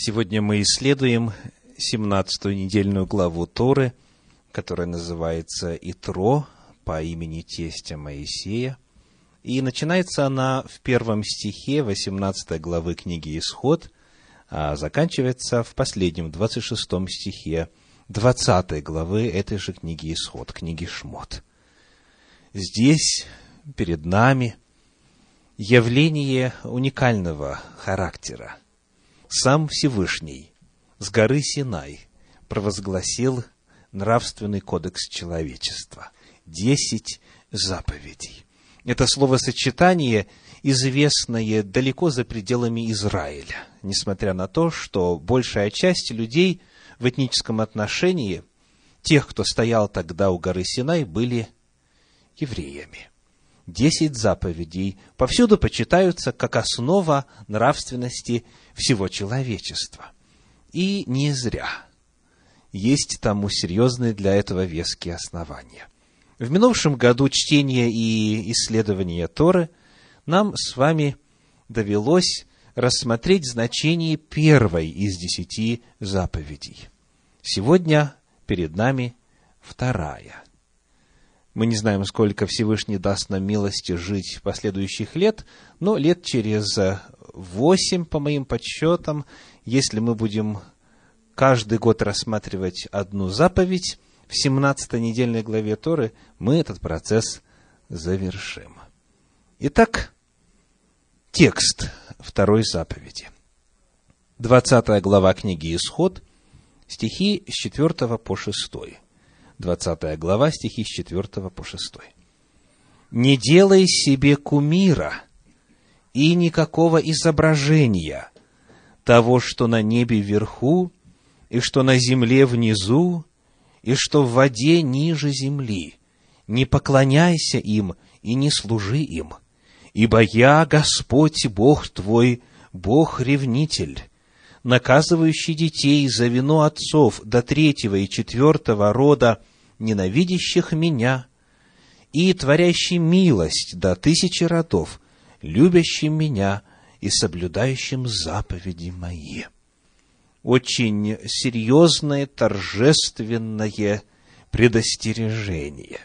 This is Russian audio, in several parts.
Сегодня мы исследуем 17-ю недельную главу Торы, которая называется «Итро» по имени тестя Моисея. И начинается она в первом стихе 18 главы книги «Исход», а заканчивается в последнем 26 стихе 20 главы этой же книги «Исход», книги «Шмот». Здесь перед нами явление уникального характера – сам Всевышний с горы Синай провозгласил нравственный кодекс человечества. Десять заповедей. Это словосочетание известное далеко за пределами Израиля, несмотря на то, что большая часть людей в этническом отношении, тех, кто стоял тогда у горы Синай, были евреями. Десять заповедей повсюду почитаются как основа нравственности всего человечества. И не зря. Есть тому серьезные для этого веские основания. В минувшем году чтения и исследования Торы нам с вами довелось рассмотреть значение первой из десяти заповедей. Сегодня перед нами вторая. Мы не знаем, сколько Всевышний даст нам милости жить последующих лет, но лет через восемь, по моим подсчетам, если мы будем каждый год рассматривать одну заповедь, в 17 недельной главе Торы мы этот процесс завершим. Итак, текст второй заповеди. 20 глава книги Исход, стихи с 4 по 6. 20 глава, стихи с 4 по 6. «Не делай себе кумира, и никакого изображения того, что на небе вверху, и что на земле внизу, и что в воде ниже земли. Не поклоняйся им и не служи им, ибо я, Господь Бог твой, Бог-ревнитель, наказывающий детей за вину отцов до третьего и четвертого рода, ненавидящих меня, и творящий милость до тысячи родов, любящим меня и соблюдающим заповеди мои. Очень серьезное, торжественное предостережение.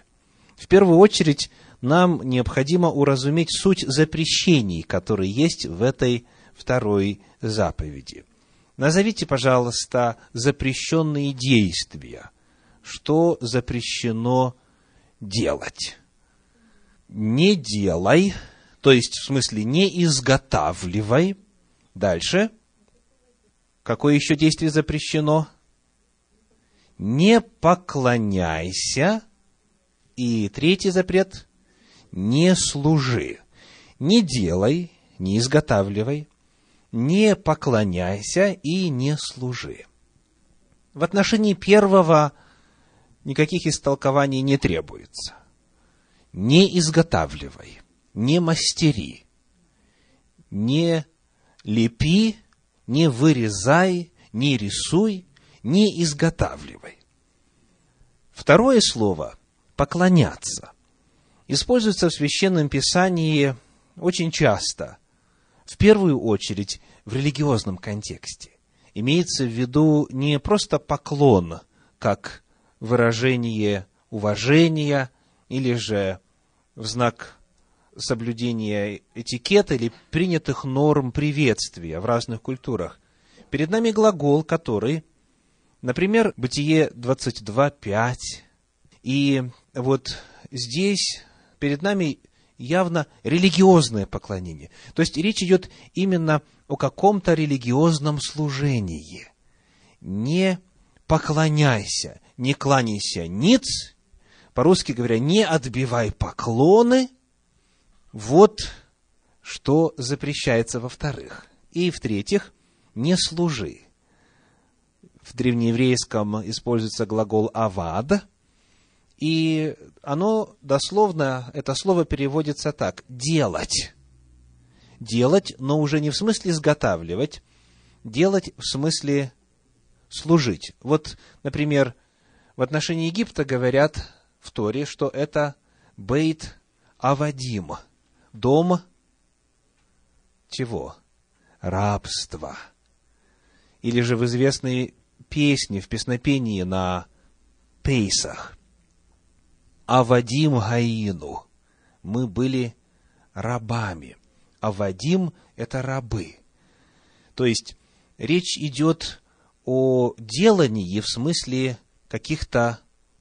В первую очередь, нам необходимо уразуметь суть запрещений, которые есть в этой второй заповеди. Назовите, пожалуйста, запрещенные действия. Что запрещено делать? Не делай то есть, в смысле, не изготавливай. Дальше. Какое еще действие запрещено? Не поклоняйся. И третий запрет – не служи. Не делай, не изготавливай, не поклоняйся и не служи. В отношении первого никаких истолкований не требуется. Не изготавливай не мастери, не лепи, не вырезай, не рисуй, не изготавливай. Второе слово «поклоняться» используется в Священном Писании очень часто, в первую очередь в религиозном контексте. Имеется в виду не просто поклон, как выражение уважения или же в знак соблюдения этикета или принятых норм приветствия в разных культурах. Перед нами глагол, который, например, Бытие 22.5, и вот здесь перед нами явно религиозное поклонение. То есть речь идет именно о каком-то религиозном служении. Не поклоняйся, не кланяйся ниц, по-русски говоря, не отбивай поклоны – вот что запрещается во-вторых. И в-третьих, не служи. В древнееврейском используется глагол «авад», и оно дословно, это слово переводится так – «делать». Делать, но уже не в смысле изготавливать, делать в смысле служить. Вот, например, в отношении Египта говорят в Торе, что это бейт авадим – дом чего? Рабства. или же в известной песне, в песнопении на Пейсах. А Вадим Гаину мы были рабами. А Вадим – это рабы. То есть, речь идет о делании в смысле каких-то,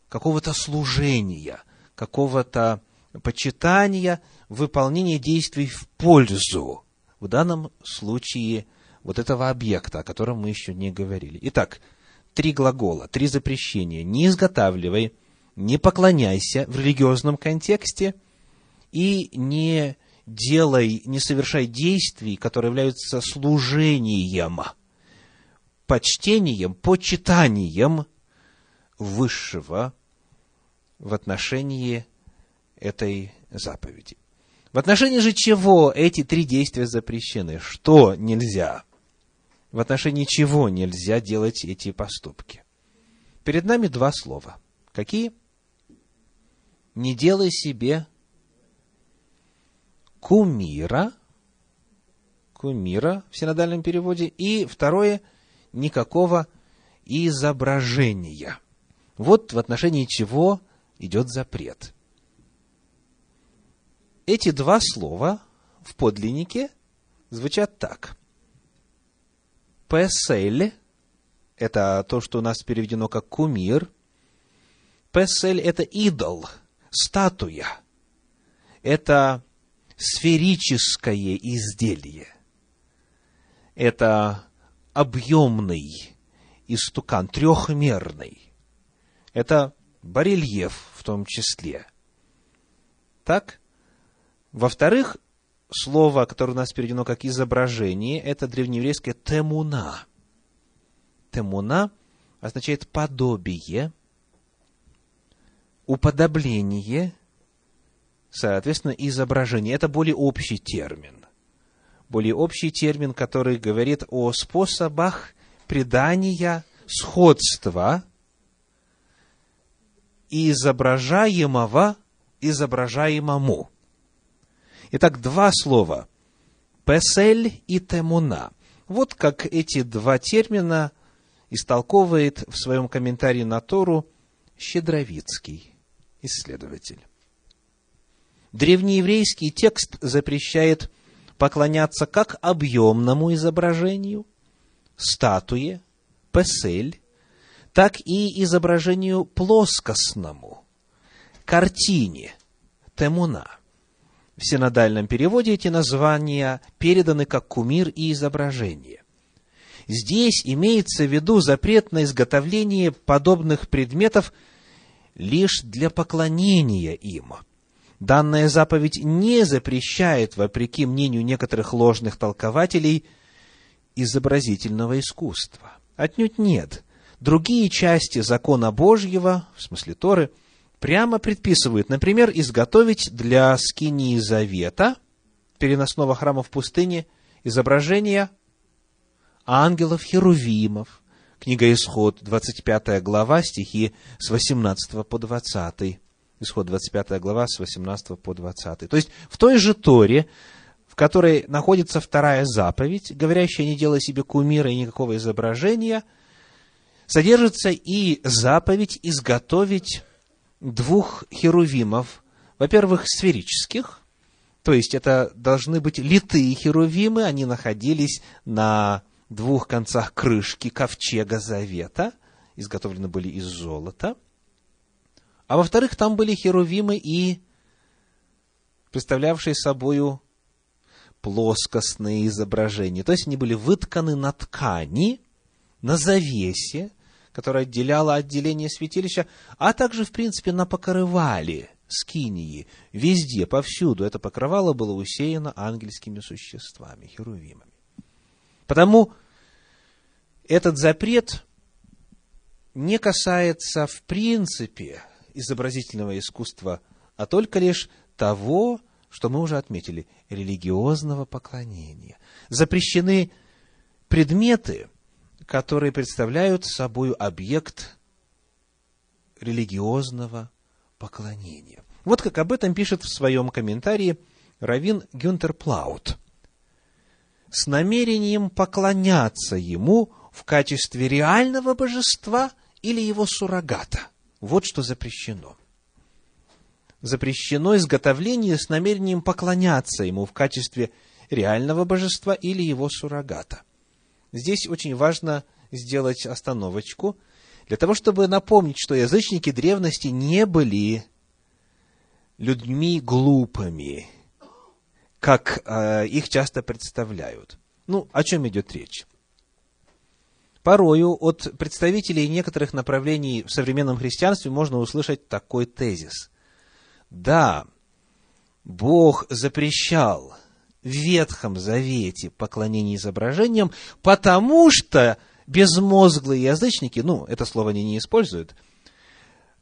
какого-то служения, какого-то почитания, выполнения действий в пользу, в данном случае, вот этого объекта, о котором мы еще не говорили. Итак, три глагола, три запрещения. Не изготавливай, не поклоняйся в религиозном контексте и не делай, не совершай действий, которые являются служением, почтением, почитанием высшего в отношении этой заповеди. В отношении же чего эти три действия запрещены? Что нельзя? В отношении чего нельзя делать эти поступки? Перед нами два слова. Какие? Не делай себе кумира, кумира в синодальном переводе, и второе, никакого изображения. Вот в отношении чего идет запрет. Эти два слова в подлиннике звучат так. Песель – это то, что у нас переведено как кумир. Песель – это идол, статуя. Это сферическое изделие. Это объемный истукан, трехмерный. Это барельеф в том числе. Так? Во-вторых, слово, которое у нас переведено как изображение, это древнееврейское темуна. Темуна означает подобие, уподобление, соответственно, изображение. Это более общий термин. Более общий термин, который говорит о способах придания сходства изображаемого изображаемому. Итак, два слова – «песель» и «темуна». Вот как эти два термина истолковывает в своем комментарии на Тору Щедровицкий, исследователь. Древнееврейский текст запрещает поклоняться как объемному изображению, статуе, песель, так и изображению плоскостному, картине, темуна. В синодальном переводе эти названия переданы как кумир и изображение. Здесь имеется в виду запрет на изготовление подобных предметов лишь для поклонения им – Данная заповедь не запрещает, вопреки мнению некоторых ложных толкователей, изобразительного искусства. Отнюдь нет. Другие части закона Божьего, в смысле Торы, прямо предписывают, например, изготовить для скинии завета, переносного храма в пустыне, изображение ангелов-херувимов. Книга Исход, 25 глава, стихи с 18 по 20. Исход 25 глава с 18 по 20. То есть в той же Торе, в которой находится вторая заповедь, говорящая не делай себе кумира и никакого изображения, содержится и заповедь изготовить двух херувимов, во-первых, сферических, то есть это должны быть литые херувимы, они находились на двух концах крышки ковчега завета, изготовлены были из золота – а во-вторых, там были херувимы и представлявшие собою плоскостные изображения. То есть они были вытканы на ткани, на завесе, которая отделяла отделение святилища, а также, в принципе, на покрывале скинии. Везде, повсюду это покрывало было усеяно ангельскими существами, херувимами. Потому этот запрет не касается, в принципе, изобразительного искусства, а только лишь того, что мы уже отметили, религиозного поклонения. Запрещены предметы, которые представляют собой объект религиозного поклонения. Вот как об этом пишет в своем комментарии Равин Гюнтер Плаут. С намерением поклоняться ему в качестве реального божества или его суррогата. Вот что запрещено. Запрещено изготовление с намерением поклоняться ему в качестве реального божества или его суррогата. Здесь очень важно сделать остановочку, для того, чтобы напомнить, что язычники древности не были людьми глупыми, как э, их часто представляют. Ну, о чем идет речь? Порою от представителей некоторых направлений в современном христианстве можно услышать такой тезис. Да, Бог запрещал в Ветхом Завете поклонение изображениям, потому что безмозглые язычники, ну, это слово они не используют,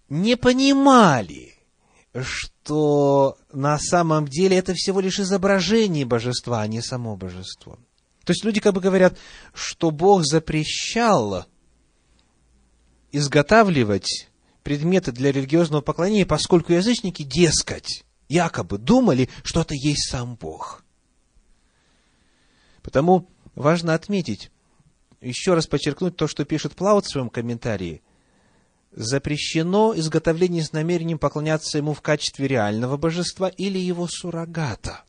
не понимали, что на самом деле это всего лишь изображение божества, а не само божество. То есть люди как бы говорят, что Бог запрещал изготавливать предметы для религиозного поклонения, поскольку язычники, дескать, якобы думали, что это есть сам Бог. Потому важно отметить, еще раз подчеркнуть то, что пишет Плаут в своем комментарии. Запрещено изготовление с намерением поклоняться ему в качестве реального божества или его суррогата.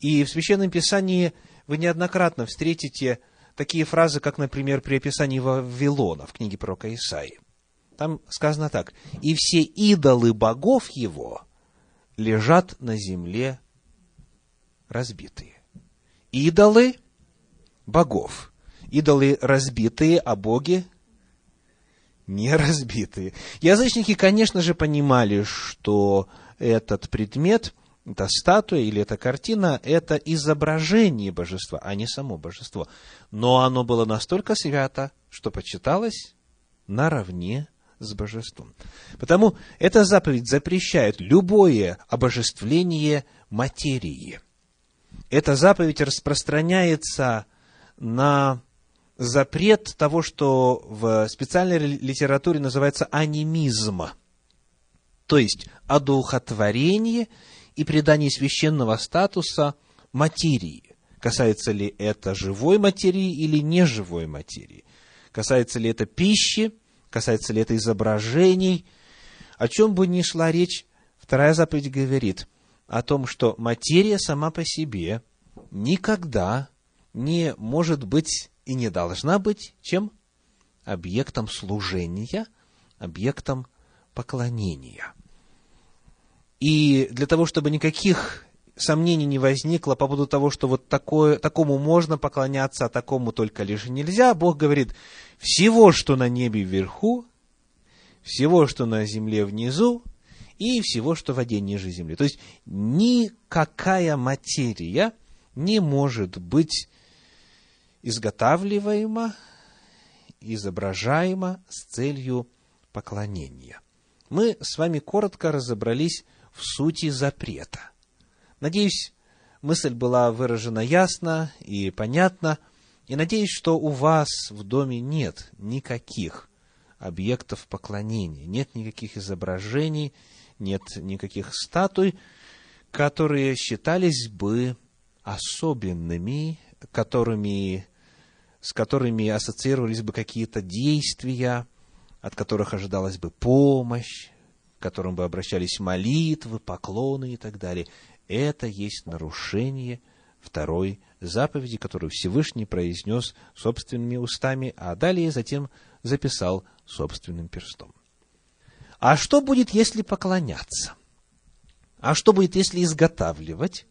И в Священном Писании вы неоднократно встретите такие фразы, как, например, при описании Вавилона в книге пророка Исаии. Там сказано так. «И все идолы богов его лежат на земле разбитые». Идолы богов. Идолы разбитые, а боги не разбитые. Язычники, конечно же, понимали, что этот предмет – эта статуя или эта картина – это изображение божества, а не само божество. Но оно было настолько свято, что почиталось наравне с божеством. Потому эта заповедь запрещает любое обожествление материи. Эта заповедь распространяется на запрет того, что в специальной литературе называется анимизм, то есть одухотворение и придание священного статуса материи. Касается ли это живой материи или неживой материи? Касается ли это пищи? Касается ли это изображений? О чем бы ни шла речь, вторая заповедь говорит о том, что материя сама по себе никогда не может быть и не должна быть чем? Объектом служения, объектом поклонения. И для того, чтобы никаких сомнений не возникло по поводу того, что вот такое, такому можно поклоняться, а такому только лишь нельзя, Бог говорит, всего, что на небе вверху, всего, что на земле внизу, и всего, что в воде ниже земли. То есть, никакая материя не может быть изготавливаема, изображаема с целью поклонения. Мы с вами коротко разобрались в сути запрета. Надеюсь, мысль была выражена ясно и понятно, и надеюсь, что у вас в доме нет никаких объектов поклонения, нет никаких изображений, нет никаких статуй, которые считались бы особенными, которыми, с которыми ассоциировались бы какие-то действия, от которых ожидалась бы помощь, к которым бы обращались молитвы, поклоны и так далее. Это есть нарушение второй заповеди, которую Всевышний произнес собственными устами, а далее затем записал собственным перстом. А что будет, если поклоняться? А что будет, если изготавливать?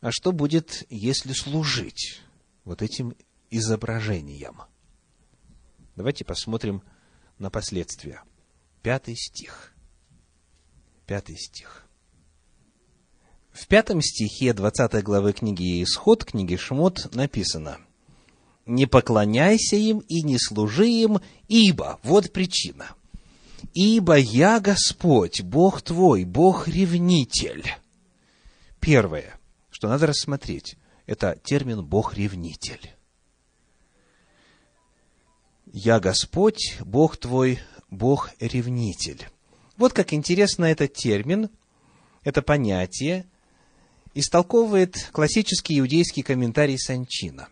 А что будет, если служить вот этим изображением? Давайте посмотрим на последствия. Пятый стих пятый стих. В пятом стихе 20 главы книги Исход, книги Шмот написано «Не поклоняйся им и не служи им, ибо...» Вот причина. «Ибо я Господь, Бог твой, Бог-ревнитель». Первое, что надо рассмотреть, это термин «Бог-ревнитель». «Я Господь, Бог твой, Бог-ревнитель». Вот как интересно этот термин, это понятие, истолковывает классический иудейский комментарий Санчина.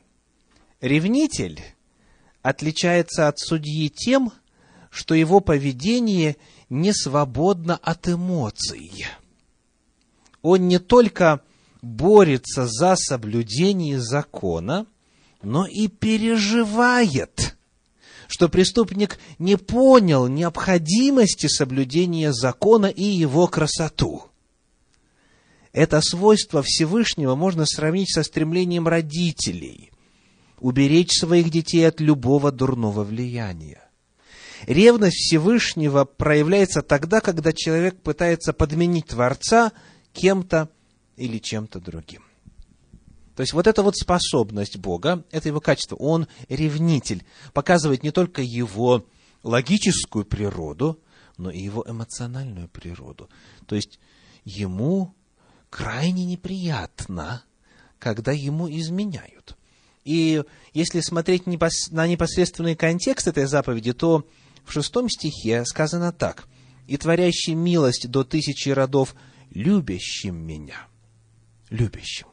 Ревнитель отличается от судьи тем, что его поведение не свободно от эмоций. Он не только борется за соблюдение закона, но и переживает, что преступник не понял необходимости соблюдения закона и его красоту. Это свойство Всевышнего можно сравнить со стремлением родителей уберечь своих детей от любого дурного влияния. Ревность Всевышнего проявляется тогда, когда человек пытается подменить Творца кем-то или чем-то другим. То есть вот эта вот способность Бога, это его качество, он ревнитель, показывает не только его логическую природу, но и его эмоциональную природу. То есть ему крайне неприятно, когда ему изменяют. И если смотреть на непосредственный контекст этой заповеди, то в шестом стихе сказано так. «И творящий милость до тысячи родов, любящим меня». Любящим.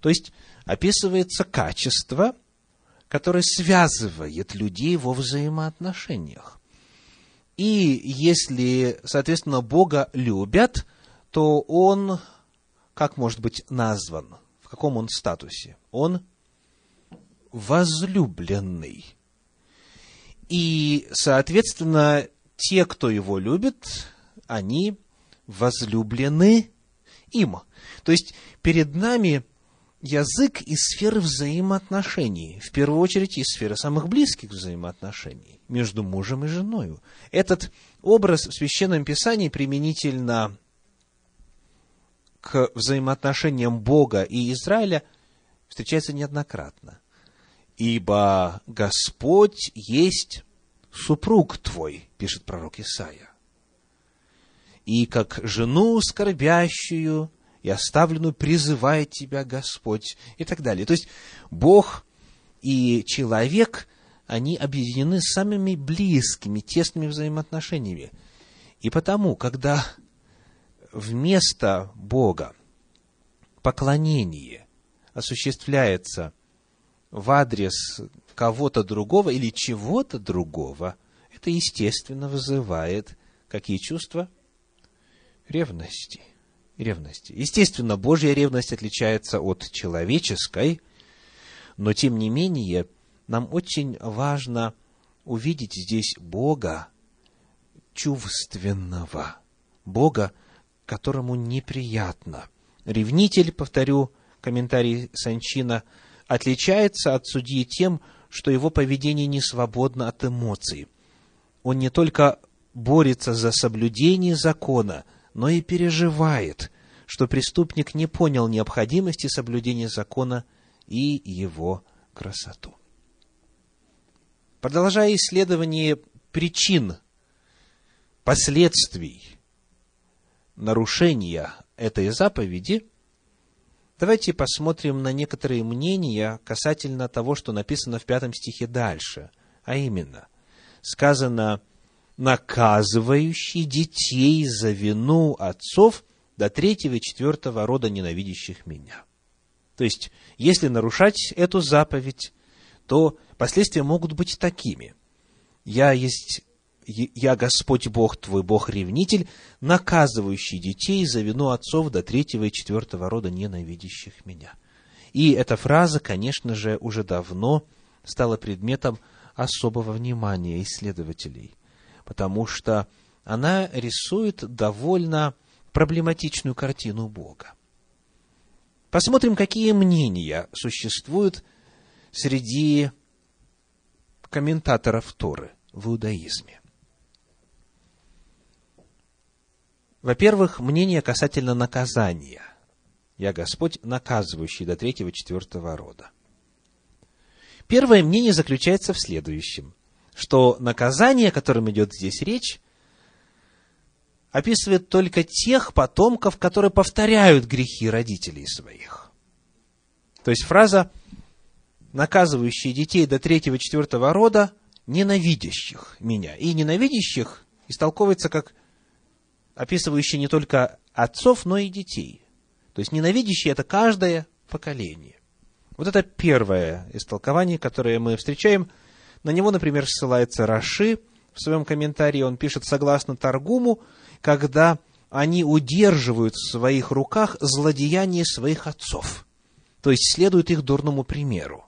То есть, описывается качество, которое связывает людей во взаимоотношениях. И если, соответственно, Бога любят, то Он, как может быть назван? В каком он статусе? Он возлюбленный. И, соответственно, те, кто его любит, они возлюблены им. То есть перед нами язык из сферы взаимоотношений, в первую очередь из сферы самых близких взаимоотношений между мужем и женой. Этот образ в Священном Писании применительно к взаимоотношениям Бога и Израиля встречается неоднократно ибо Господь есть супруг твой, пишет пророк Исаия. И как жену скорбящую и оставленную призывает тебя Господь, и так далее. То есть, Бог и человек, они объединены самыми близкими, тесными взаимоотношениями. И потому, когда вместо Бога поклонение осуществляется в адрес кого-то другого или чего-то другого, это, естественно, вызывает какие чувства? Ревности. Ревности. Естественно, Божья ревность отличается от человеческой, но, тем не менее, нам очень важно увидеть здесь Бога чувственного, Бога, которому неприятно. Ревнитель, повторю, комментарий Санчина – отличается от судьи тем, что его поведение не свободно от эмоций. Он не только борется за соблюдение закона, но и переживает, что преступник не понял необходимости соблюдения закона и его красоту. Продолжая исследование причин, последствий нарушения этой заповеди, Давайте посмотрим на некоторые мнения касательно того, что написано в пятом стихе дальше. А именно, сказано, наказывающий детей за вину отцов до третьего и четвертого рода ненавидящих меня. То есть, если нарушать эту заповедь, то последствия могут быть такими. Я есть я Господь Бог твой, Бог-ревнитель, наказывающий детей за вину отцов до третьего и четвертого рода, ненавидящих меня. И эта фраза, конечно же, уже давно стала предметом особого внимания исследователей, потому что она рисует довольно проблематичную картину Бога. Посмотрим, какие мнения существуют среди комментаторов Торы в иудаизме. Во-первых, мнение касательно наказания. Я Господь, наказывающий до третьего, четвертого рода. Первое мнение заключается в следующем, что наказание, о котором идет здесь речь, описывает только тех потомков, которые повторяют грехи родителей своих. То есть фраза, наказывающие детей до третьего, четвертого рода, ненавидящих меня. И ненавидящих истолковывается как описывающий не только отцов, но и детей. То есть ненавидящие – это каждое поколение. Вот это первое истолкование, которое мы встречаем. На него, например, ссылается Раши в своем комментарии. Он пишет, согласно Таргуму, когда они удерживают в своих руках злодеяние своих отцов, то есть следуют их дурному примеру.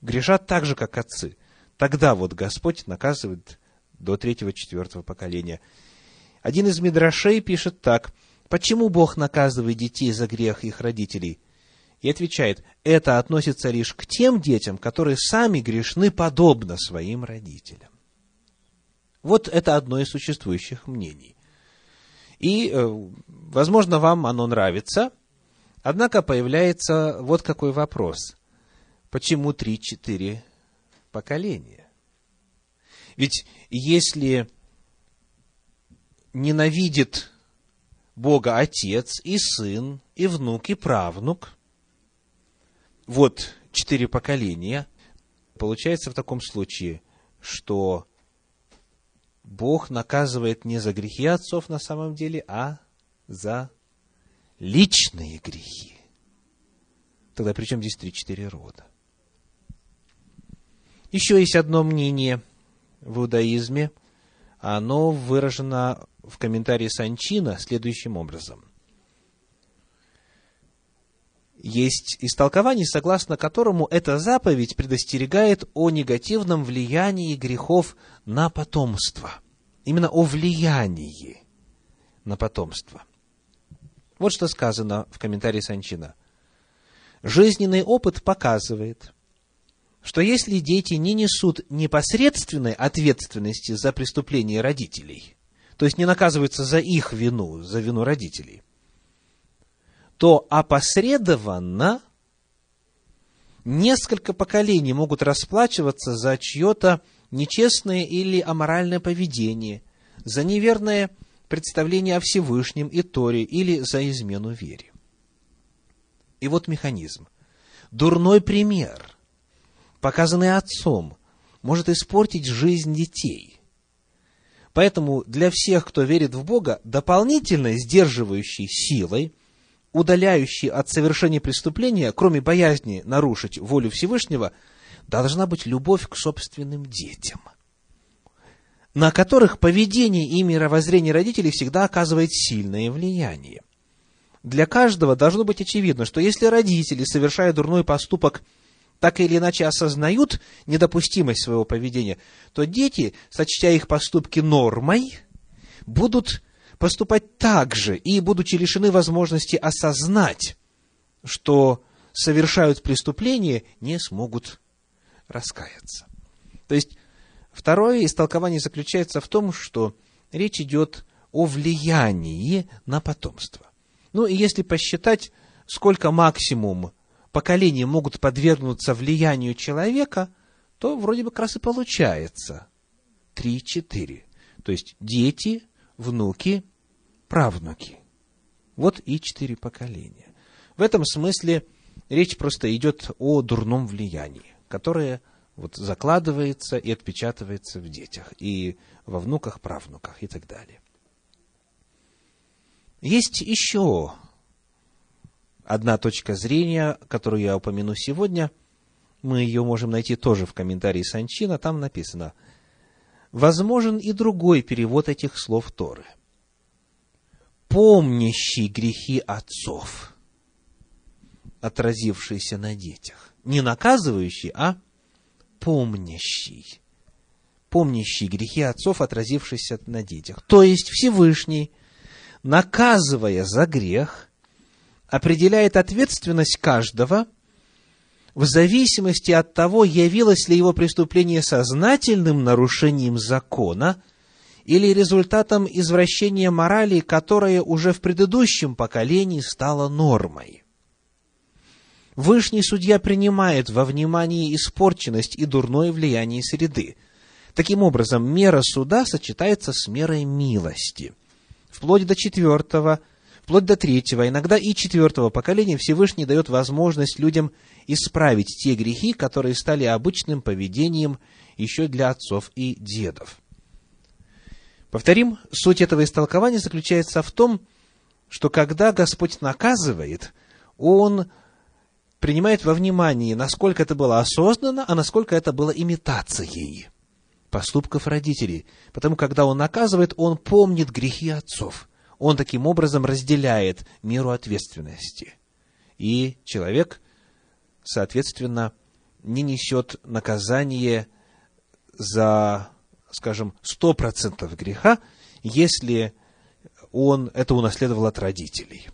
Грешат так же, как отцы. Тогда вот Господь наказывает до третьего-четвертого поколения. Один из Мидрашей пишет так. Почему Бог наказывает детей за грех их родителей? И отвечает, это относится лишь к тем детям, которые сами грешны подобно своим родителям. Вот это одно из существующих мнений. И, э, возможно, вам оно нравится, однако появляется вот какой вопрос. Почему три-четыре поколения? Ведь если ненавидит Бога Отец и Сын, и Внук, и Правнук, вот четыре поколения, получается в таком случае, что Бог наказывает не за грехи отцов на самом деле, а за личные грехи. Тогда при чем здесь три-четыре рода? Еще есть одно мнение в иудаизме. Оно выражено в комментарии Санчина следующим образом. Есть истолкование, согласно которому эта заповедь предостерегает о негативном влиянии грехов на потомство. Именно о влиянии на потомство. Вот что сказано в комментарии Санчина. Жизненный опыт показывает, что если дети не несут непосредственной ответственности за преступление родителей, то есть не наказываются за их вину, за вину родителей, то опосредованно несколько поколений могут расплачиваться за чье-то нечестное или аморальное поведение, за неверное представление о Всевышнем и Торе или за измену вере. И вот механизм. Дурной пример – показанный отцом, может испортить жизнь детей. Поэтому для всех, кто верит в Бога, дополнительной сдерживающей силой, удаляющей от совершения преступления, кроме боязни нарушить волю Всевышнего, должна быть любовь к собственным детям, на которых поведение и мировоззрение родителей всегда оказывает сильное влияние. Для каждого должно быть очевидно, что если родители, совершая дурной поступок, так или иначе осознают недопустимость своего поведения, то дети, сочтя их поступки нормой, будут поступать так же и, будучи лишены возможности осознать, что совершают преступление, не смогут раскаяться. То есть, второе истолкование заключается в том, что речь идет о влиянии на потомство. Ну и если посчитать, сколько максимум поколения могут подвергнуться влиянию человека, то вроде бы как раз и получается три-четыре. То есть дети, внуки, правнуки. Вот и четыре поколения. В этом смысле речь просто идет о дурном влиянии, которое вот закладывается и отпечатывается в детях, и во внуках, правнуках и так далее. Есть еще одна точка зрения, которую я упомяну сегодня, мы ее можем найти тоже в комментарии Санчина, там написано, возможен и другой перевод этих слов Торы. Помнящий грехи отцов, отразившиеся на детях. Не наказывающий, а помнящий. Помнящий грехи отцов, отразившиеся на детях. То есть Всевышний, наказывая за грех – определяет ответственность каждого в зависимости от того, явилось ли его преступление сознательным нарушением закона или результатом извращения морали, которое уже в предыдущем поколении стало нормой. Вышний судья принимает во внимание испорченность и дурное влияние среды. Таким образом, мера суда сочетается с мерой милости. Вплоть до четвертого – вплоть до третьего, иногда и четвертого поколения Всевышний дает возможность людям исправить те грехи, которые стали обычным поведением еще для отцов и дедов. Повторим, суть этого истолкования заключается в том, что когда Господь наказывает, Он принимает во внимание, насколько это было осознанно, а насколько это было имитацией поступков родителей. Потому когда он наказывает, он помнит грехи отцов. Он таким образом разделяет меру ответственности. И человек, соответственно, не несет наказание за, скажем, сто процентов греха, если он это унаследовал от родителей.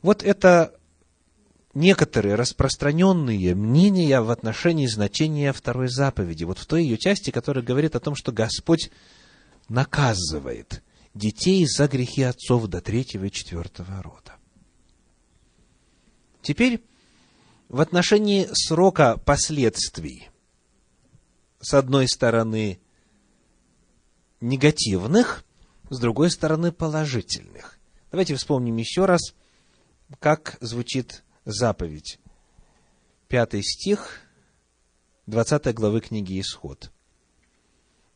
Вот это некоторые распространенные мнения в отношении значения второй заповеди, вот в той ее части, которая говорит о том, что Господь наказывает детей за грехи отцов до третьего и четвертого рода. Теперь в отношении срока последствий, с одной стороны, негативных, с другой стороны, положительных. Давайте вспомним еще раз, как звучит заповедь. Пятый стих, 20 главы книги Исход.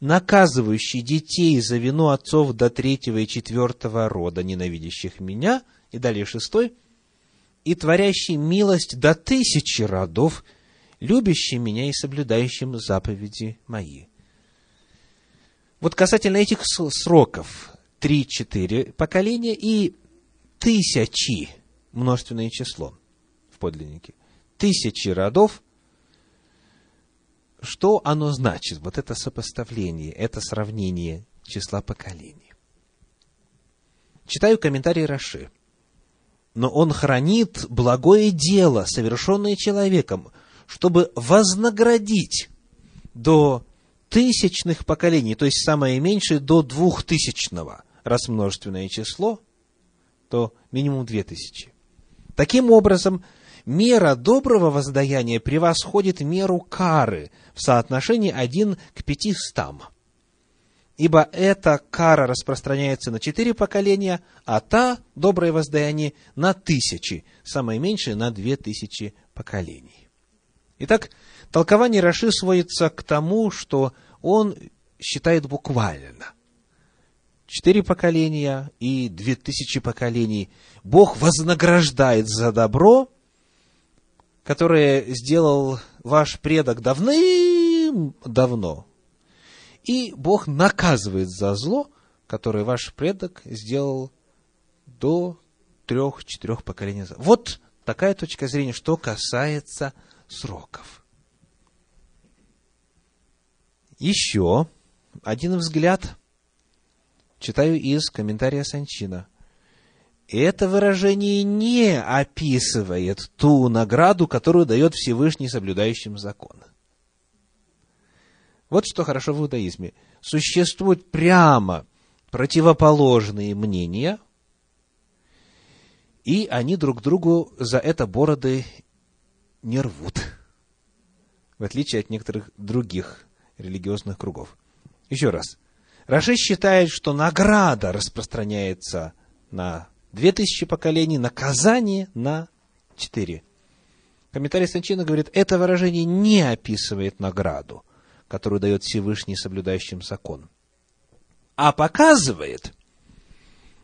«Наказывающий детей за вину отцов до третьего и четвертого рода, ненавидящих меня». И далее шестой. «И творящий милость до тысячи родов, любящий меня и соблюдающим заповеди мои». Вот касательно этих сроков, три-четыре поколения и тысячи, множественное число – подлиннике. Тысячи родов. Что оно значит? Вот это сопоставление, это сравнение числа поколений. Читаю комментарий Раши. Но он хранит благое дело, совершенное человеком, чтобы вознаградить до тысячных поколений, то есть самое меньшее до двухтысячного, раз множественное число, то минимум две тысячи. Таким образом, мера доброго воздаяния превосходит меру кары в соотношении один к пятистам. Ибо эта кара распространяется на четыре поколения, а та, доброе воздаяние, на тысячи, самое меньшее на две тысячи поколений. Итак, толкование Раши сводится к тому, что он считает буквально. Четыре поколения и две тысячи поколений. Бог вознаграждает за добро которое сделал ваш предок давным-давно. И Бог наказывает за зло, которое ваш предок сделал до трех-четырех поколений. Вот такая точка зрения, что касается сроков. Еще один взгляд читаю из комментария Санчина – это выражение не описывает ту награду, которую дает Всевышний соблюдающим закон. Вот что хорошо в иудаизме. Существуют прямо противоположные мнения, и они друг другу за это бороды не рвут, в отличие от некоторых других религиозных кругов. Еще раз. Раши считает, что награда распространяется на Две тысячи поколений, наказание на четыре. Комментарий Санчина говорит, это выражение не описывает награду, которую дает Всевышний соблюдающим закон, а показывает,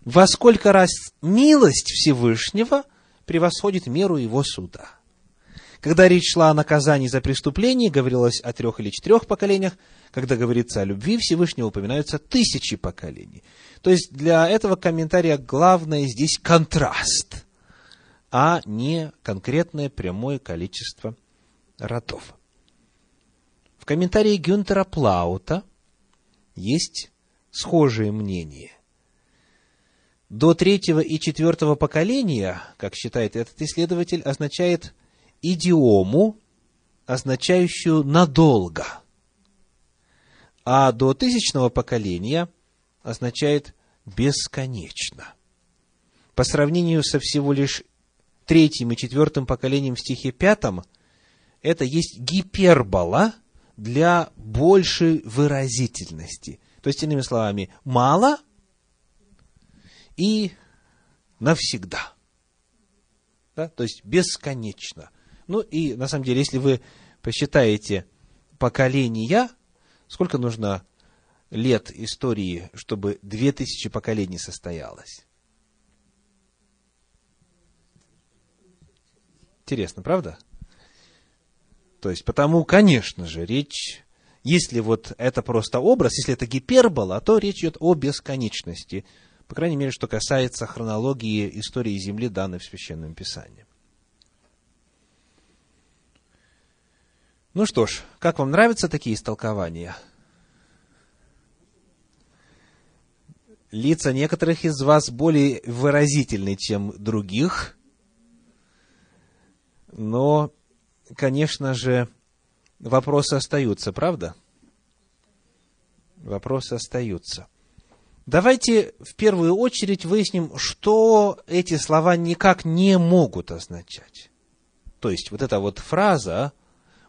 во сколько раз милость Всевышнего превосходит меру его суда. Когда речь шла о наказании за преступление, говорилось о трех или четырех поколениях. Когда говорится о любви Всевышнего, упоминаются тысячи поколений. То есть для этого комментария главное здесь контраст, а не конкретное прямое количество родов. В комментарии Гюнтера Плаута есть схожее мнение. До третьего и четвертого поколения, как считает этот исследователь, означает идиому, означающую надолго. А до тысячного поколения означает бесконечно. По сравнению со всего лишь третьим и четвертым поколением в стихе пятом, это есть гипербола для большей выразительности. То есть, иными словами, мало и навсегда. Да? То есть, бесконечно. Ну и, на самом деле, если вы посчитаете поколения, сколько нужно лет истории, чтобы две тысячи поколений состоялось? Интересно, правда? То есть, потому, конечно же, речь, если вот это просто образ, если это гипербола, то речь идет о бесконечности. По крайней мере, что касается хронологии истории Земли, данной в Священном Писании. Ну что ж, как вам нравятся такие истолкования? Лица некоторых из вас более выразительны, чем других, но, конечно же, вопросы остаются, правда? Вопросы остаются. Давайте в первую очередь выясним, что эти слова никак не могут означать. То есть, вот эта вот фраза,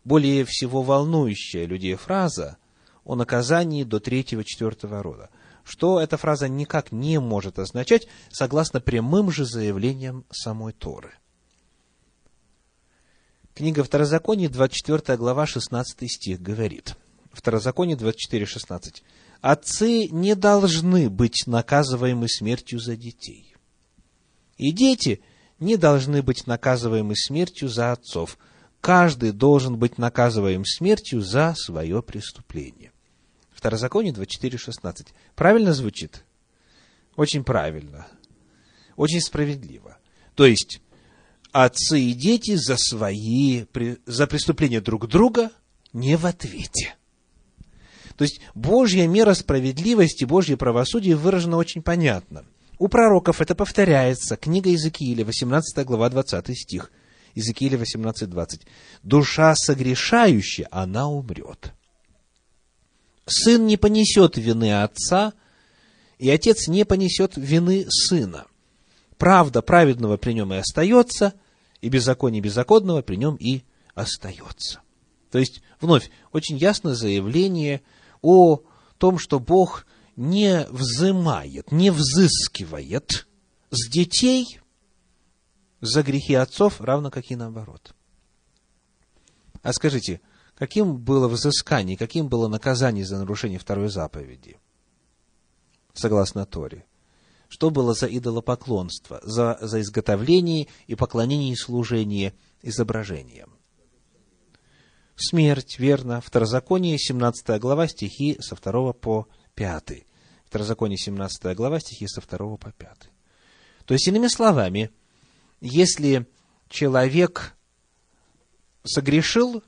более всего волнующая людей фраза о наказании до третьего-четвертого рода. Что эта фраза никак не может означать, согласно прямым же заявлениям самой Торы. Книга Второзакония, 24 глава, 16 стих говорит. Второзаконие 24, 16. «Отцы не должны быть наказываемы смертью за детей, и дети не должны быть наказываемы смертью за отцов, каждый должен быть наказываем смертью за свое преступление. Второзаконие 24.16. Правильно звучит? Очень правильно. Очень справедливо. То есть, отцы и дети за свои, за преступления друг друга не в ответе. То есть, Божья мера справедливости, Божье правосудие выражено очень понятно. У пророков это повторяется. Книга Иезекииля, 18 глава, 20 стих – Иезекииля 18.20. Душа согрешающая, она умрет. Сын не понесет вины отца, и отец не понесет вины сына. Правда праведного при нем и остается, и беззаконие беззаконного при нем и остается. То есть, вновь, очень ясное заявление о том, что Бог не взымает, не взыскивает с детей за грехи отцов, равно как и наоборот. А скажите, каким было взыскание, каким было наказание за нарушение второй заповеди? Согласно Торе. Что было за идолопоклонство, за, за изготовление и поклонение и служение изображениям? Смерть, верно. Второзаконие, 17 глава, стихи со 2 по 5. Второзаконие, 17 глава, стихи со 2 по 5. То есть, иными словами, если человек согрешил,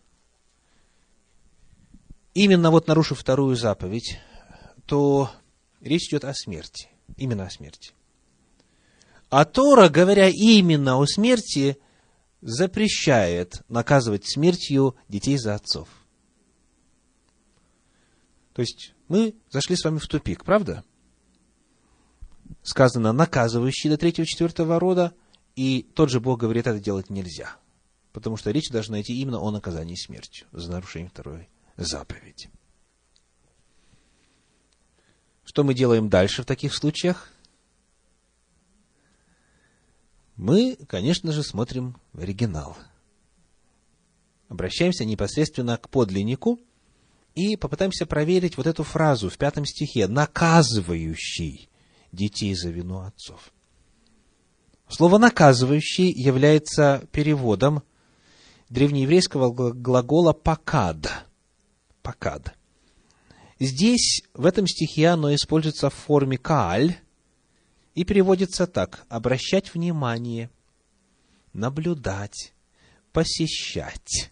именно вот нарушив вторую заповедь, то речь идет о смерти, именно о смерти. А Тора, говоря именно о смерти, запрещает наказывать смертью детей за отцов. То есть мы зашли с вами в тупик, правда? Сказано, наказывающий до третьего-четвертого рода – и тот же Бог говорит, это делать нельзя. Потому что речь должна идти именно о наказании смертью за нарушение второй заповеди. Что мы делаем дальше в таких случаях? Мы, конечно же, смотрим в оригинал. Обращаемся непосредственно к подлиннику и попытаемся проверить вот эту фразу в пятом стихе «наказывающий детей за вину отцов». Слово «наказывающий» является переводом древнееврейского глагола «покад». «Покад». Здесь, в этом стихе, оно используется в форме «кааль» и переводится так – обращать внимание, наблюдать, посещать.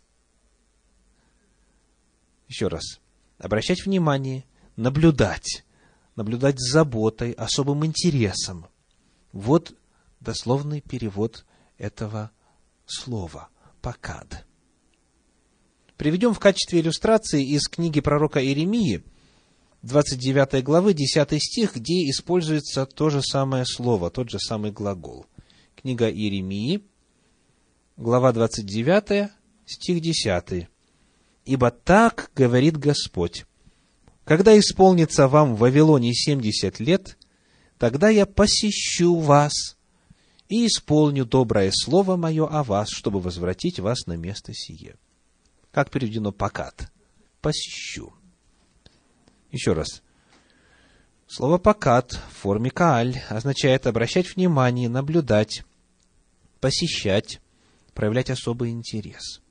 Еще раз. Обращать внимание, наблюдать, наблюдать с заботой, особым интересом. Вот дословный перевод этого слова «покад». Приведем в качестве иллюстрации из книги пророка Иеремии, 29 главы, 10 стих, где используется то же самое слово, тот же самый глагол. Книга Иеремии, глава 29, стих 10. «Ибо так говорит Господь, когда исполнится вам в Вавилоне семьдесят лет, тогда я посещу вас и исполню доброе слово мое о вас, чтобы возвратить вас на место сие. Как переведено покат? Посещу. Еще раз. Слово покат в форме кааль означает обращать внимание, наблюдать, посещать, проявлять особый интерес.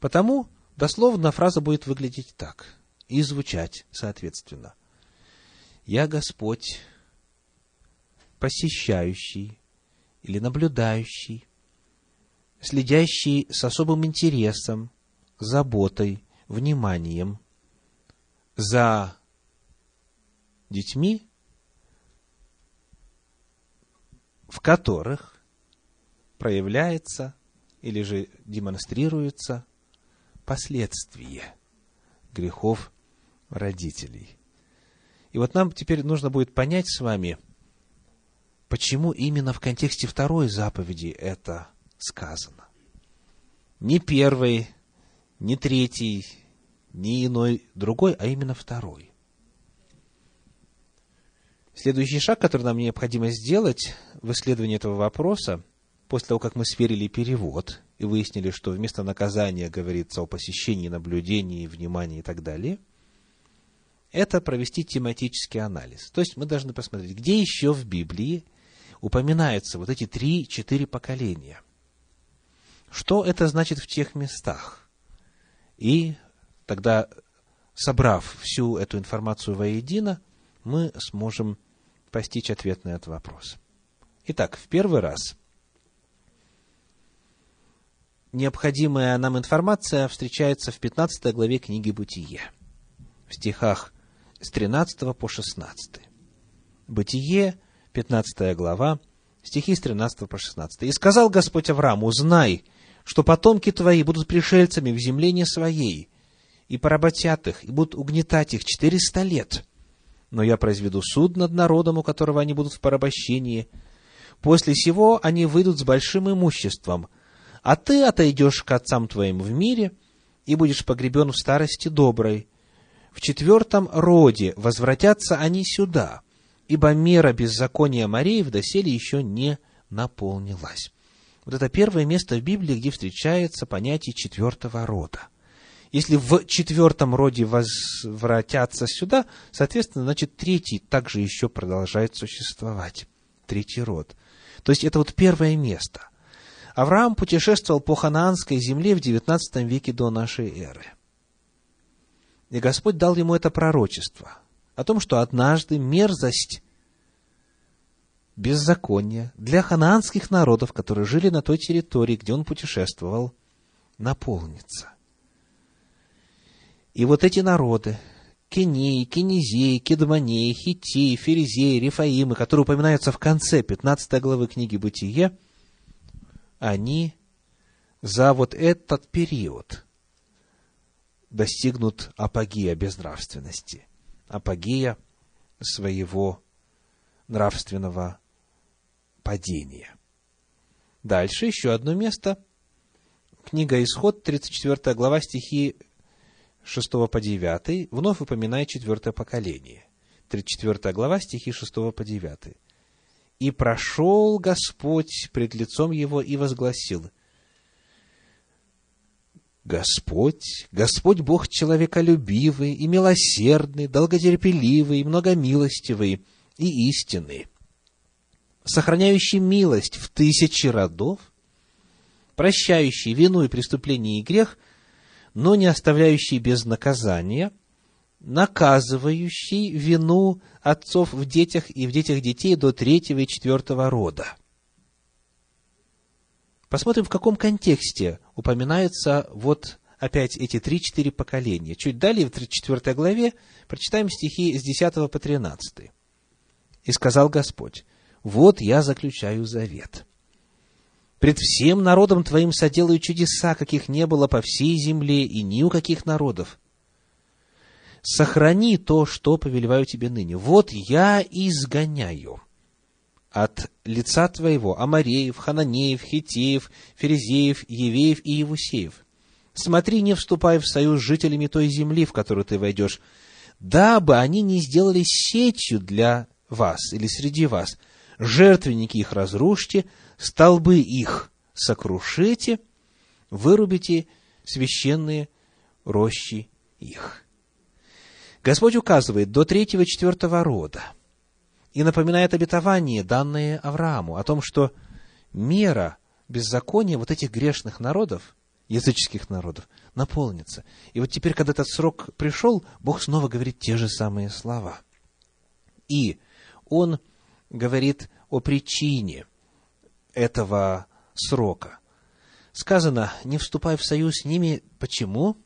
Потому дословно фраза будет выглядеть так и звучать соответственно. «Я Господь, посещающий или наблюдающий, следящий с особым интересом, заботой, вниманием за детьми, в которых проявляется или же демонстрируется последствия грехов родителей. И вот нам теперь нужно будет понять с вами, почему именно в контексте второй заповеди это сказано. Не первый, не третий, не иной другой, а именно второй. Следующий шаг, который нам необходимо сделать в исследовании этого вопроса, после того, как мы сверили перевод и выяснили, что вместо наказания говорится о посещении, наблюдении, внимании и так далее, это провести тематический анализ. То есть мы должны посмотреть, где еще в Библии упоминаются вот эти три-четыре поколения. Что это значит в тех местах? И тогда, собрав всю эту информацию воедино, мы сможем постичь ответ на этот вопрос. Итак, в первый раз необходимая нам информация встречается в 15 главе книги «Бытие», в стихах с 13 по 16. Бытие, 15 глава, стихи с 13 по 16. «И сказал Господь Аврааму, знай, что потомки твои будут пришельцами в земле не своей, и поработят их, и будут угнетать их четыреста лет. Но я произведу суд над народом, у которого они будут в порабощении. После сего они выйдут с большим имуществом, а ты отойдешь к отцам твоим в мире и будешь погребен в старости доброй. В четвертом роде возвратятся они сюда, ибо мера беззакония Мареев доселе еще не наполнилась. Вот это первое место в Библии, где встречается понятие четвертого рода. Если в четвертом роде возвратятся сюда, соответственно, значит, третий также еще продолжает существовать. Третий род. То есть, это вот первое место. Авраам путешествовал по ханаанской земле в XIX веке до нашей эры. И Господь дал ему это пророчество о том, что однажды мерзость беззакония для ханаанских народов, которые жили на той территории, где он путешествовал, наполнится. И вот эти народы, Кении, Кенезеи, Кедманеи, Хитеи, Ферезеи, Рифаимы, которые упоминаются в конце 15 главы книги Бытие, они за вот этот период достигнут апогея безнравственности, апогея своего нравственного падения. Дальше еще одно место. Книга Исход, 34 глава, стихи 6 по 9, вновь упоминает четвертое поколение. 34 глава, стихи 6 по 9. «И прошел Господь пред лицом его и возгласил, Господь, Господь Бог человеколюбивый и милосердный, долготерпеливый, многомилостивый и истинный, сохраняющий милость в тысячи родов, прощающий вину и преступление и грех, но не оставляющий без наказания, наказывающий вину отцов в детях и в детях детей до третьего и четвертого рода. Посмотрим, в каком контексте упоминаются вот опять эти три-четыре поколения. Чуть далее, в 34 главе, прочитаем стихи с 10 по 13. «И сказал Господь, вот я заключаю завет. Пред всем народом твоим соделаю чудеса, каких не было по всей земле и ни у каких народов. Сохрани то, что повелеваю тебе ныне. Вот я изгоняю от лица твоего Амареев, Хананеев, Хитеев, Ферезеев, Евеев и Евусеев. Смотри, не вступай в союз с жителями той земли, в которую ты войдешь, дабы они не сделали сетью для вас или среди вас. Жертвенники их разрушьте, столбы их сокрушите, вырубите священные рощи их. Господь указывает до третьего и четвертого рода – и напоминает обетование, данное Аврааму, о том, что мера беззаконие вот этих грешных народов, языческих народов, наполнится. И вот теперь, когда этот срок пришел, Бог снова говорит те же самые слова. И Он говорит о причине этого срока. Сказано, не вступай в союз с ними. Почему?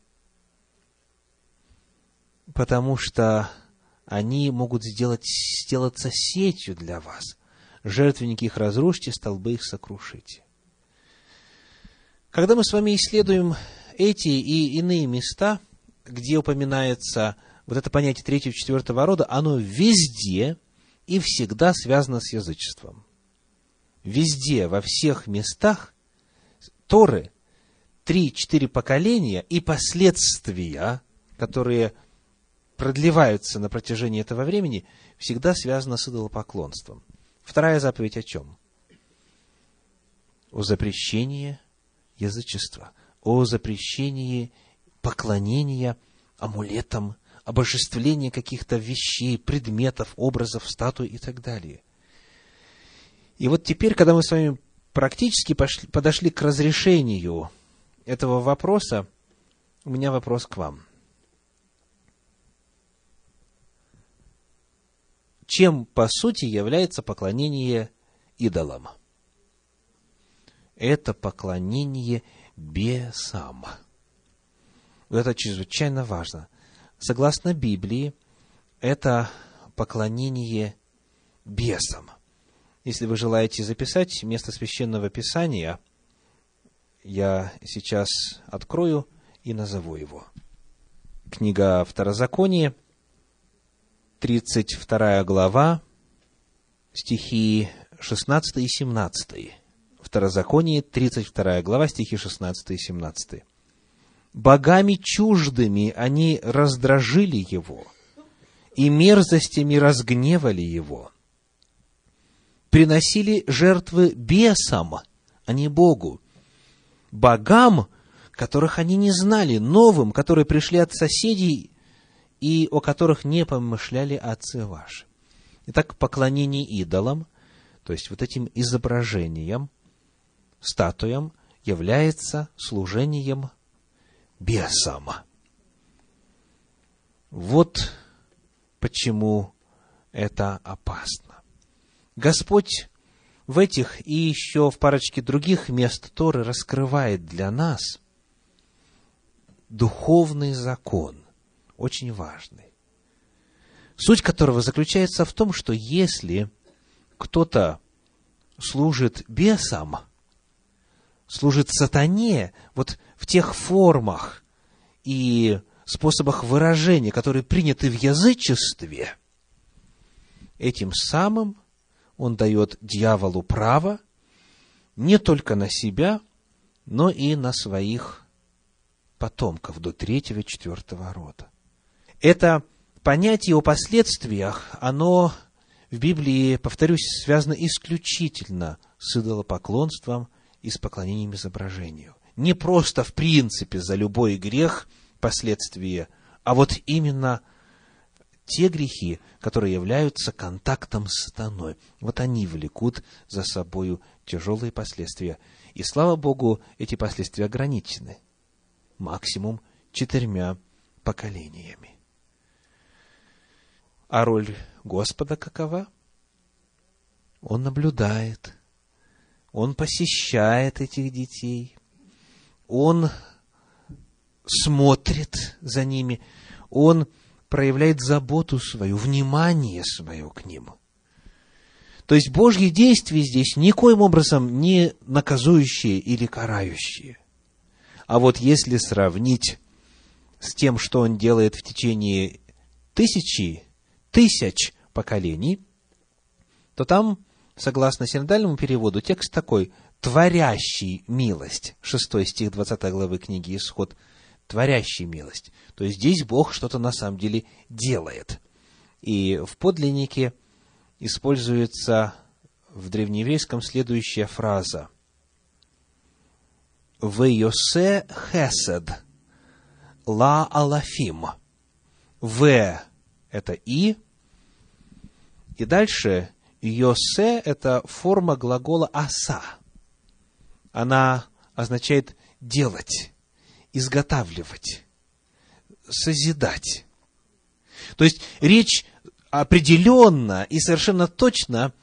Потому что они могут сделать, сделаться сетью для вас. Жертвенники их разрушьте, столбы их сокрушите. Когда мы с вами исследуем эти и иные места, где упоминается вот это понятие третьего и четвертого рода, оно везде и всегда связано с язычеством. Везде, во всех местах Торы три-четыре поколения и последствия, которые продлеваются на протяжении этого времени, всегда связаны с идолопоклонством. Вторая заповедь о чем? О запрещении язычества, о запрещении поклонения амулетам, обожествлении каких-то вещей, предметов, образов, статуй и так далее. И вот теперь, когда мы с вами практически пошли, подошли к разрешению этого вопроса, у меня вопрос к вам. Чем, по сути, является поклонение идолам? Это поклонение бесам. Это чрезвычайно важно. Согласно Библии, это поклонение бесам – если вы желаете записать место священного писания, я сейчас открою и назову его. Книга Второзаконие, 32 глава, стихи 16 и 17. Второзаконие, 32 глава, стихи 16 и 17. «Богами чуждыми они раздражили его, и мерзостями разгневали его, приносили жертвы бесам, а не Богу. Богам, которых они не знали, новым, которые пришли от соседей и о которых не помышляли отцы ваши. Итак, поклонение идолам, то есть вот этим изображением, статуям, является служением бесам. Вот почему это опасно. Господь в этих и еще в парочке других мест Торы раскрывает для нас духовный закон, очень важный, суть которого заключается в том, что если кто-то служит бесам, служит сатане, вот в тех формах и способах выражения, которые приняты в язычестве, этим самым он дает дьяволу право не только на себя, но и на своих потомков до третьего четвертого рода. Это понятие о последствиях, оно в Библии, повторюсь, связано исключительно с идолопоклонством и с поклонением изображению. Не просто в принципе за любой грех последствия, а вот именно – те грехи, которые являются контактом с сатаной. Вот они влекут за собою тяжелые последствия. И слава Богу, эти последствия ограничены. Максимум четырьмя поколениями. А роль Господа какова? Он наблюдает, Он посещает этих детей, Он смотрит за ними, Он проявляет заботу свою, внимание свое к ним. То есть Божьи действия здесь никоим образом не наказующие или карающие. А вот если сравнить с тем, что он делает в течение тысячи, тысяч поколений, то там, согласно синодальному переводу, текст такой «творящий милость». Шестой стих 20 главы книги «Исход» творящий милость. То есть здесь Бог что-то на самом деле делает. И в подлиннике используется в древнееврейском следующая фраза. В Йосе хесед ла алафим. В – это и. И дальше Йосе – это форма глагола аса. Она означает делать, изготавливать, созидать. То есть речь определенно и совершенно точно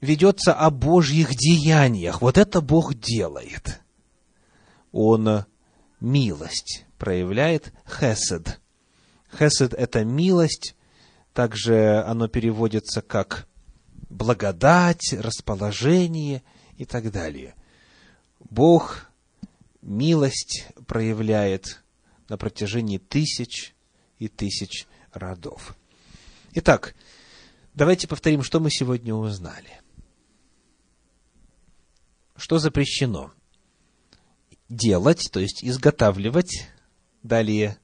ведется о Божьих деяниях. Вот это Бог делает. Он милость проявляет, хесед. Хесед – это милость, также оно переводится как благодать, расположение и так далее. Бог милость проявляет на протяжении тысяч и тысяч родов. Итак, давайте повторим, что мы сегодня узнали. Что запрещено? Делать, то есть изготавливать, далее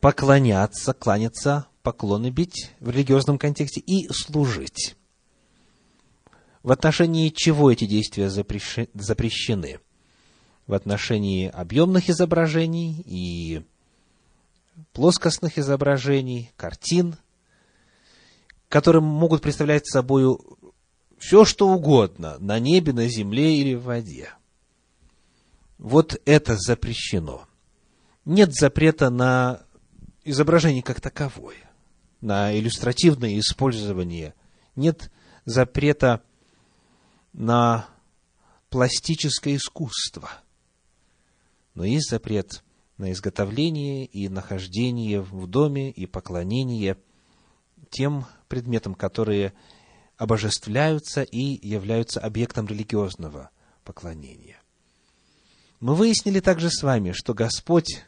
поклоняться, кланяться, поклоны бить в религиозном контексте и служить. В отношении чего эти действия запрещены? В отношении объемных изображений и плоскостных изображений, картин, которые могут представлять собой все, что угодно, на небе, на земле или в воде. Вот это запрещено. Нет запрета на изображение как таковое, на иллюстративное использование. Нет запрета на пластическое искусство. Но есть запрет на изготовление и нахождение в доме и поклонение тем предметам, которые обожествляются и являются объектом религиозного поклонения. Мы выяснили также с вами, что Господь,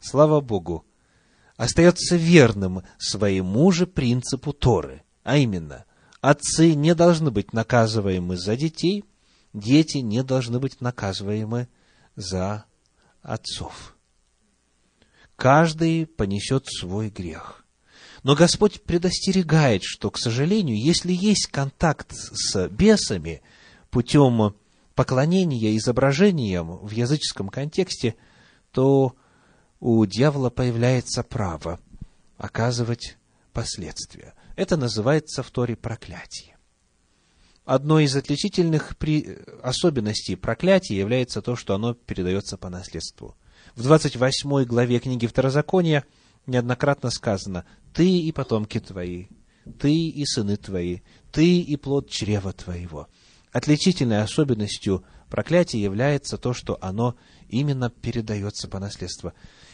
слава Богу, остается верным своему же принципу Торы, а именно, отцы не должны быть наказываемы за детей, дети не должны быть наказываемы за отцов. Каждый понесет свой грех. Но Господь предостерегает, что, к сожалению, если есть контакт с бесами путем поклонения изображениям в языческом контексте, то у дьявола появляется право оказывать последствия. Это называется в Торе проклятие. Одной из отличительных при... особенностей проклятия является то, что оно передается по наследству. В 28 главе книги Второзакония неоднократно сказано «Ты и потомки твои, ты и сыны твои, ты и плод чрева твоего». Отличительной особенностью проклятия является то, что оно именно передается по наследству.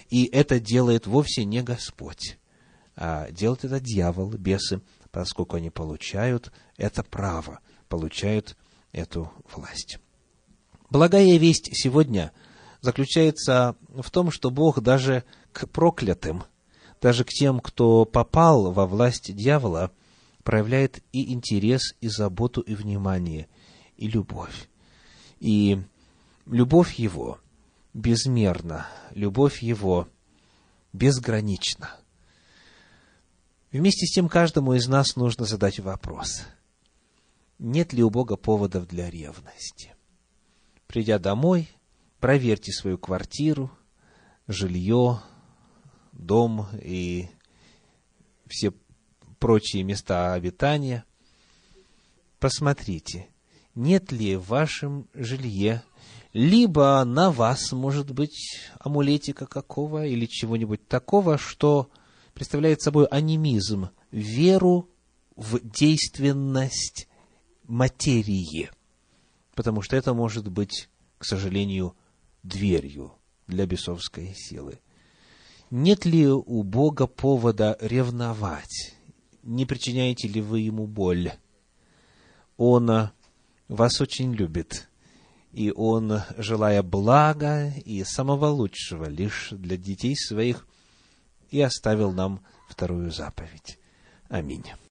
И это делает вовсе не Господь, а делает это дьявол, бесы, поскольку они получают это право, получают эту власть. Благая весть сегодня заключается в том, что Бог даже к проклятым, даже к тем, кто попал во власть дьявола, проявляет и интерес, и заботу, и внимание, и любовь. И любовь Его безмерна, любовь Его безгранична. Вместе с тем каждому из нас нужно задать вопрос. Нет ли у Бога поводов для ревности? Придя домой, проверьте свою квартиру, жилье, дом и все прочие места обитания. Посмотрите, нет ли в вашем жилье либо на вас, может быть, амулетика какого или чего-нибудь такого, что представляет собой анимизм, веру в действенность материи. Потому что это может быть, к сожалению, дверью для бесовской силы. Нет ли у Бога повода ревновать? Не причиняете ли вы ему боль? Он вас очень любит и Он, желая блага и самого лучшего лишь для детей своих, и оставил нам вторую заповедь. Аминь.